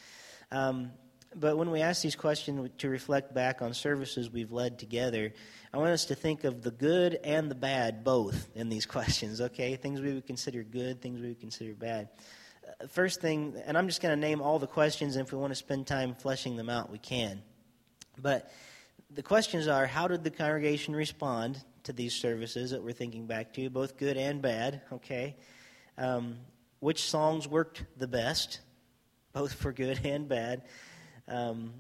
Um, but when we ask these questions to reflect back on services we've led together, I want us to think of the good and the bad both in these questions, okay? Things we would consider good, things we would consider bad. First thing, and I'm just going to name all the questions, and if we want to spend time fleshing them out, we can. But the questions are how did the congregation respond to these services that we're thinking back to, both good and bad, okay? Um, which songs worked the best, both for good and bad? Um,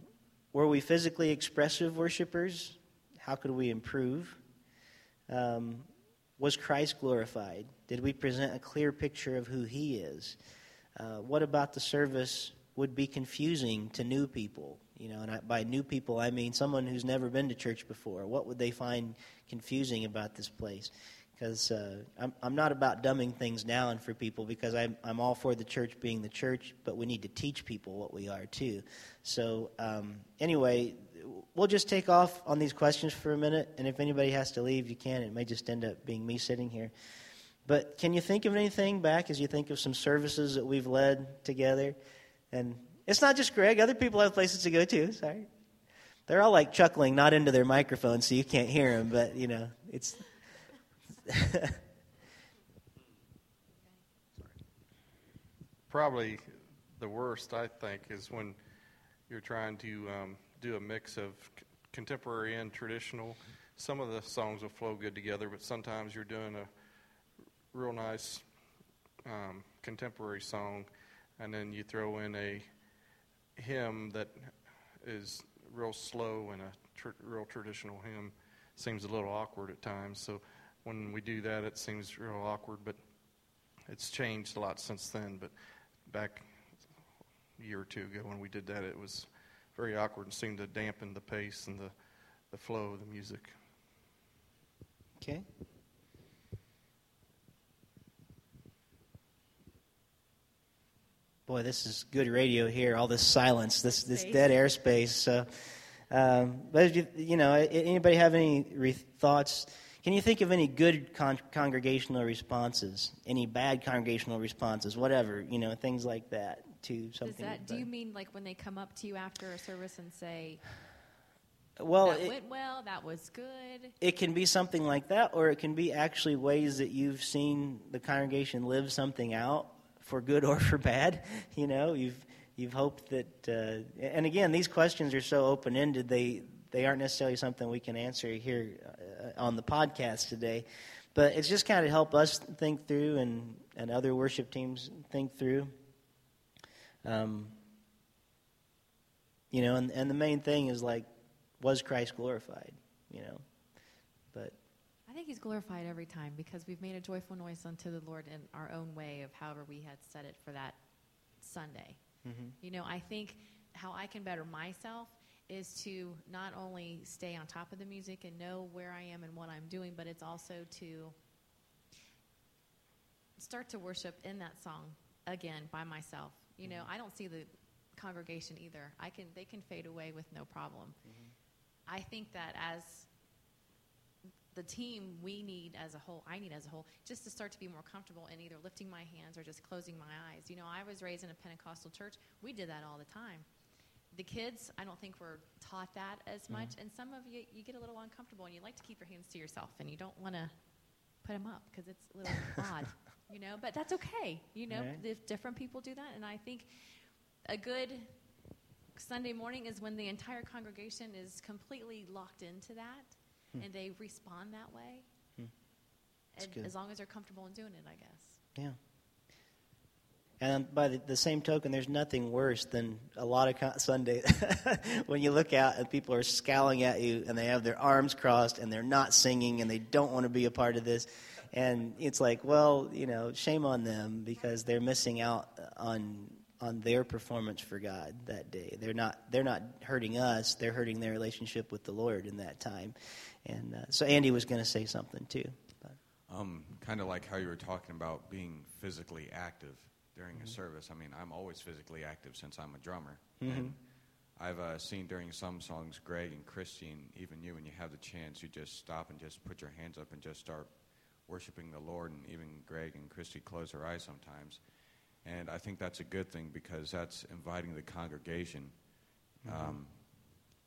were we physically expressive worshipers? How could we improve? Um, was Christ glorified? Did we present a clear picture of who He is? Uh, what about the service would be confusing to new people? You know, and I, by new people I mean someone who's never been to church before. What would they find confusing about this place? Because uh, I'm, I'm not about dumbing things down for people because I'm, I'm all for the church being the church, but we need to teach people what we are too. So, um, anyway, we'll just take off on these questions for a minute, and if anybody has to leave, you can. It may just end up being me sitting here. But can you think of anything back as you think of some services that we've led together? And it's not just Greg, other people have places to go too. Sorry. They're all like chuckling, not into their microphones, so you can't hear them, but you know, it's. Probably the worst, I think, is when you're trying to um, do a mix of c- contemporary and traditional. Some of the songs will flow good together, but sometimes you're doing a real nice um, contemporary song, and then you throw in a hymn that is real slow and a tr- real traditional hymn. Seems a little awkward at times. So when we do that, it seems real awkward, but it's changed a lot since then. But back a year or two ago when we did that, it was very awkward and seemed to dampen the pace and the, the flow of the music. Okay. Boy, this is good radio here. All this silence, this this dead airspace. So, um, but you, you know, anybody have any re- thoughts? Can you think of any good con- congregational responses? Any bad congregational responses? Whatever, you know, things like that to Does something. that, do you mean like when they come up to you after a service and say, well, that it- went well, that was good? it can be something like that, or it can be actually ways that you've seen the congregation live something out for good or for bad. You know, you've you've hoped that, uh, and again, these questions are so open ended. They they aren't necessarily something we can answer here uh, on the podcast today, but it's just kind of help us think through and and other worship teams think through. Um, you know, and and the main thing is like, was Christ glorified? You know, I think he's glorified every time because we've made a joyful noise unto the Lord in our own way of however we had said it for that Sunday. Mm-hmm. You know, I think how I can better myself is to not only stay on top of the music and know where I am and what I'm doing, but it's also to start to worship in that song again by myself. You know, mm-hmm. I don't see the congregation either. I can they can fade away with no problem. Mm-hmm. I think that as the team we need as a whole, I need as a whole, just to start to be more comfortable in either lifting my hands or just closing my eyes. You know, I was raised in a Pentecostal church. We did that all the time. The kids, I don't think were taught that as mm-hmm. much, and some of you, you get a little uncomfortable and you like to keep your hands to yourself and you don't want to put them up because it's a little odd, you know, but that's okay. You know, Right. if different people do that, and I think a good Sunday morning is when the entire congregation is completely locked into that Hmm. and they respond that way. Hmm. And as long as they're comfortable in doing it, I guess. Yeah. And by the, the same token, there's nothing worse than a lot of con- Sunday when you look out and people are scowling at you and they have their arms crossed and they're not singing and they don't want to be a part of this. And it's like, well, you know, shame on them because they're missing out on on their performance for God that day. They're not they're not hurting us. They're hurting their relationship with the Lord in that time. And uh, so Andy was going to say something too. But. Um, kind of like how you were talking about being physically active during a service. I mean, I'm always physically active since I'm a drummer. And I've uh, seen during some songs, Greg and Christine, even you, when you have the chance, you just stop and just put your hands up and just start worshiping the Lord. And even Greg and Christie close their eyes sometimes. And I think that's a good thing because that's inviting the congregation um,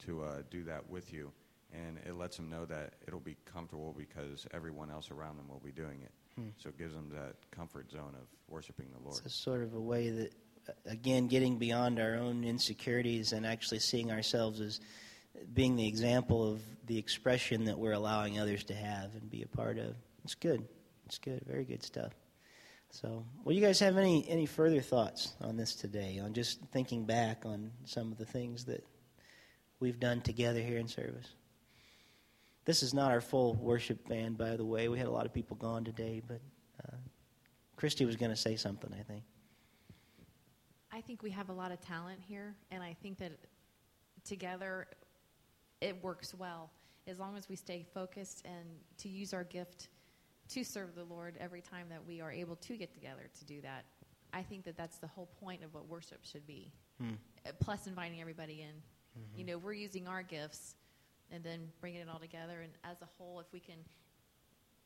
to uh, do that with you. And it lets them know that it'll be comfortable because everyone else around them will be doing it. So it gives them that comfort zone of worshiping the Lord. It's a sort of a way that, uh, again, getting beyond our own insecurities and actually seeing ourselves as being the example of the expression that we're allowing others to have and be a part of. It's good. It's good. Very good stuff. So, well, you guys have any any further thoughts on this today? On just thinking back on some of the things that we've done together here in service. This is not our full worship band, by the way. We had a lot of people gone today, but uh, Christie was going to say something. I think. I think we have a lot of talent here, and I think that together it works well as long as we stay focused and to use our gift to serve the Lord every time that we are able to get together to do that. I think that that's the whole point of what worship should be. Hmm. Uh, Plus, inviting everybody in. You know, we're using our gifts and then bringing it all together, and as a whole, if we can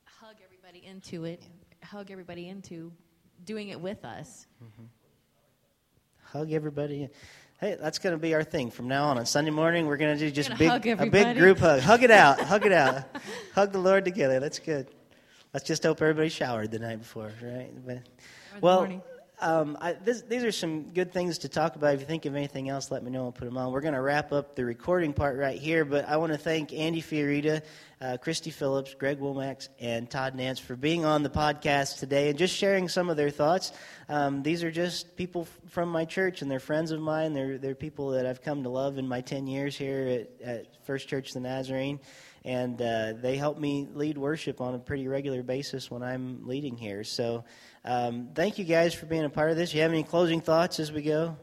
hug everybody into it, hug everybody into doing it with us. hug everybody. Hey, that's going to be our thing from now on. On Sunday morning, we're going to do just big, a big group hug. Hug it out. hug it out. Hug the Lord together. That's good. Let's just hope everybody showered the night before, right? But, well, um, I, this, these are some good things to talk about. If you think of anything else, let me know. I'll put them on. We're going to wrap up the recording part right here, but I want to thank Andy Fiorita, uh, Christie Phillips, Greg Womack, and Todd Nance for being on the podcast today and just sharing some of their thoughts. Um, these are just people f- from my church, and they're friends of mine. They're, they're people that I've come to love in my 10 years here at, at First Church of the Nazarene and uh, they help me lead worship on a pretty regular basis when I'm leading here. So, um, thank you guys for being a part of this. You have any closing thoughts as we go?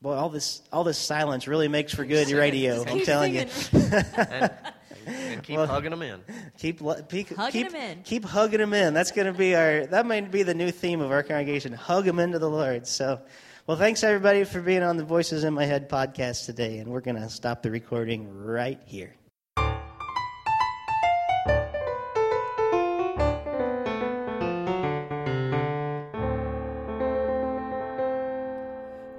Boy, all this all this silence really makes for good radio. I'm telling you. singing. and, and keep Well- hugging them in. Keep lo- keep Hugging keep, 'em in. Keep hugging them in. That's going to be our. That might be the new theme of our congregation. Hug them into the Lord. So, well, thanks everybody for being on the Voices in My Head podcast today, and we're going to stop the recording right here.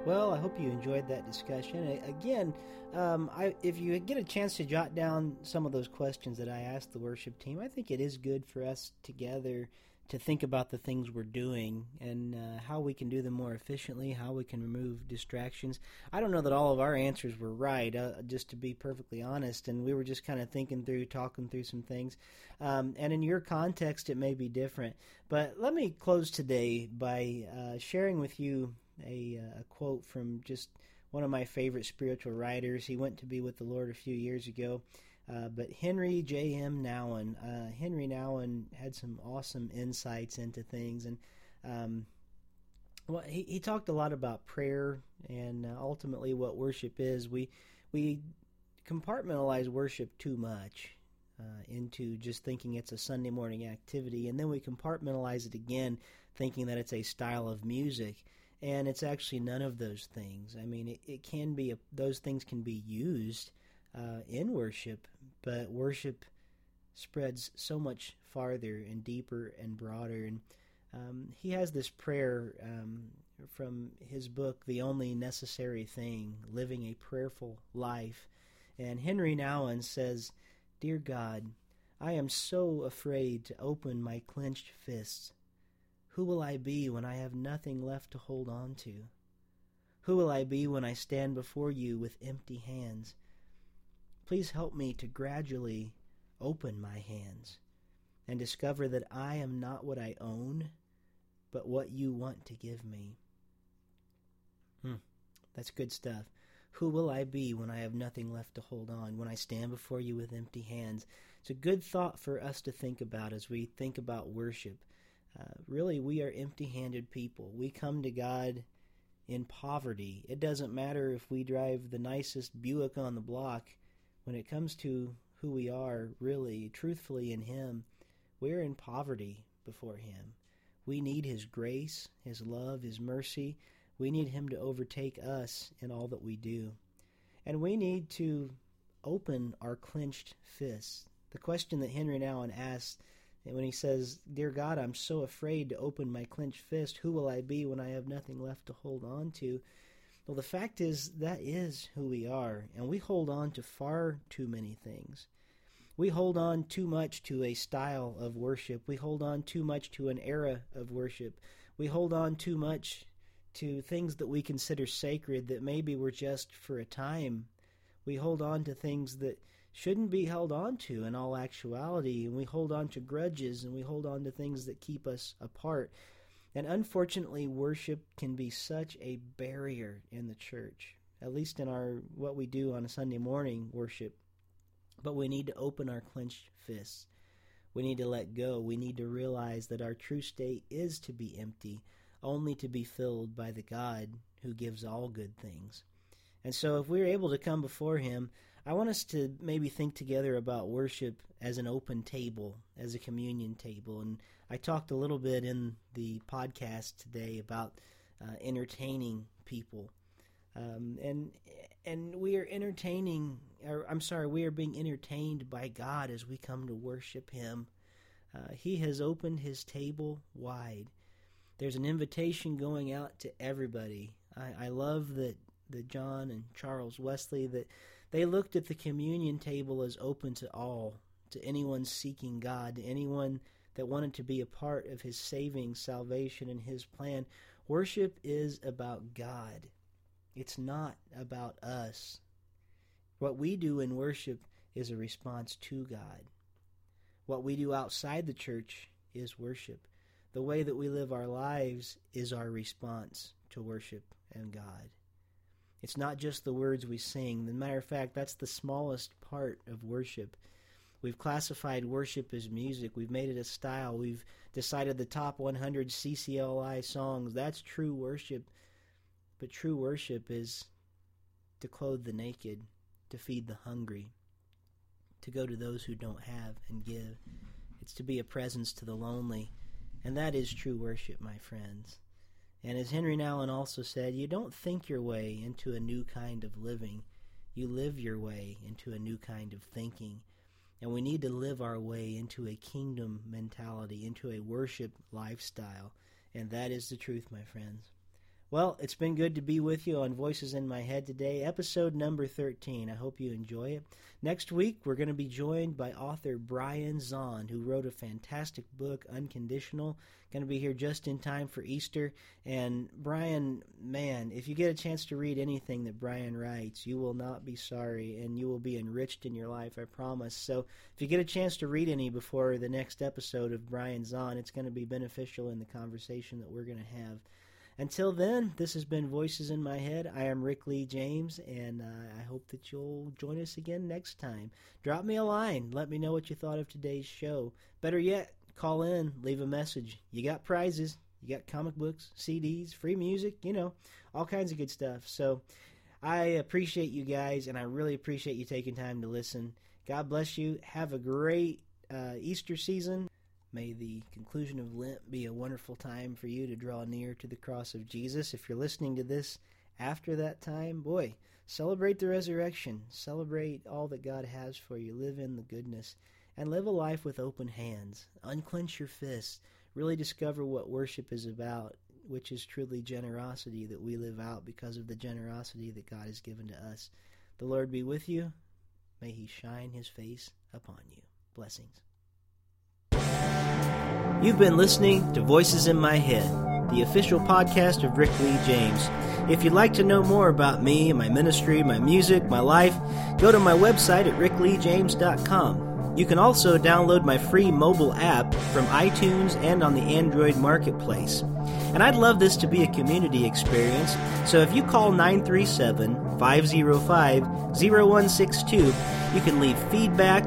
Well, I hope you enjoyed that discussion. Again, um, I, if you get a chance to jot down some of those questions that I asked the worship team, I think it is good for us together to think about the things we're doing and uh, how we can do them more efficiently, how we can remove distractions. I don't know that all of our answers were right, uh, just to be perfectly honest, and we were just kind of thinking through, talking through some things. Um, and in your context, it may be different. But let me close today by uh, sharing with you a, uh, a quote from just one of my favorite spiritual writers. He went to be with the Lord a few years ago. Uh, but Henry J.M. Nouwen, uh, Henry Nouwen had some awesome insights into things, and um, well, he, he talked a lot about prayer and uh, ultimately what worship is. We we compartmentalize worship too much uh, into just thinking it's a Sunday morning activity, and then we compartmentalize it again, thinking that it's a style of music and it's actually none of those things. I mean, it, it can be a, those things can be used uh, in worship, but worship spreads so much farther and deeper and broader. And um, he has this prayer um, from his book, "The Only Necessary Thing: Living a Prayerful Life." And Henry Nouwen says, "Dear God, I am so afraid to open my clenched fists." Who will I be when I have nothing left to hold on to? Who will I be when I stand before you with empty hands? Please help me to gradually open my hands and discover that I am not what I own, but what you want to give me. Hmm, that's good stuff. Who will I be when I have nothing left to hold on, when I stand before you with empty hands? It's a good thought for us to think about as we think about worship. Uh, really, we are empty handed people. We come to God in poverty. It doesn't matter if we drive the nicest Buick on the block. When it comes to who we are, really, truthfully in Him, we're in poverty before Him. We need His grace, His love, His mercy. We need Him to overtake us in all that we do. And we need to open our clenched fists. The question that Henry Nouwen asks when he says, Dear God, I'm so afraid to open my clenched fist, who will I be when I have nothing left to hold on to? Well, the fact is, that is who we are, and we hold on to far too many things. We hold on too much to a style of worship. We hold on too much to an era of worship. We hold on too much to things that we consider sacred that maybe were just for a time. We hold on to things that shouldn't be held on to in all actuality, and we hold on to grudges and we hold on to things that keep us apart. And unfortunately, worship can be such a barrier in the church, at least in our what we do on a Sunday morning worship. But we need to open our clenched fists. We need to let go. We need to realize that our true state is to be empty, only to be filled by the God who gives all good things. And so, if we're able to come before Him, I want us to maybe think together about worship as an open table, as a communion table. And I talked a little bit in the podcast today about uh, entertaining people. Um, and and we are entertaining, or I'm sorry, we are being entertained by God as we come to worship Him. Uh, he has opened His table wide. There's an invitation going out to everybody. I, I love that that John and Charles Wesley that they looked at the communion table as open to all, to anyone seeking God, to anyone that wanted to be a part of his saving salvation and his plan. Worship is about God. It's not about us. What we do in worship is a response to God. What we do outside the church is worship. The way that we live our lives is our response to worship and God. It's not just the words we sing. As a matter of fact, that's the smallest part of worship. We've classified worship as music. We've made it a style. We've decided the top 100 CCLI songs. That's true worship. But true worship is to clothe the naked, to feed the hungry, to go to those who don't have and give. It's to be a presence to the lonely. And that is true worship, my friends. And as Henry Nouwen also said, you don't think your way into a new kind of living, you live your way into a new kind of thinking. And we need to live our way into a kingdom mentality, into a worship lifestyle. And that is the truth, my friends. Well, it's been good to be with you on Voices in My Head today, episode number 13. I hope you enjoy it. Next week, we're going to be joined by author Brian Zahnd, who wrote a fantastic book, Unconditional. Going to be here just in time for Easter. And Brian, man, if you get a chance to read anything that Brian writes, you will not be sorry and you will be enriched in your life, I promise. So if you get a chance to read any before the next episode of Brian Zahnd, it's going to be beneficial in the conversation that we're going to have. Until then, this has been Voices in My Head. I am Rick Lee James, and uh, I hope that you'll join us again next time. Drop me a line. Let me know what you thought of today's show. Better yet, call in, leave a message. You got prizes. You got comic books, CDs, free music, you know, all kinds of good stuff. So I appreciate you guys, and I really appreciate you taking time to listen. God bless you. Have a great uh, Easter season. May the conclusion of Lent be a wonderful time for you to draw near to the cross of Jesus. If you're listening to this after that time, boy, celebrate the resurrection. Celebrate all that God has for you. Live in the goodness and live a life with open hands. Unclench your fists. Really discover what worship is about, which is truly generosity that we live out because of the generosity that God has given to us. The Lord be with you. May he shine his face upon you. Blessings. You've been listening to Voices in My Head, the official podcast of Rick Lee James. If you'd like to know more about me, my ministry, my music, my life, go to my website at rickleejames.com. You can also download my free mobile app from iTunes and on the Android Marketplace. And I'd love this to be a community experience, so if you call 937 505 0162, you can leave feedback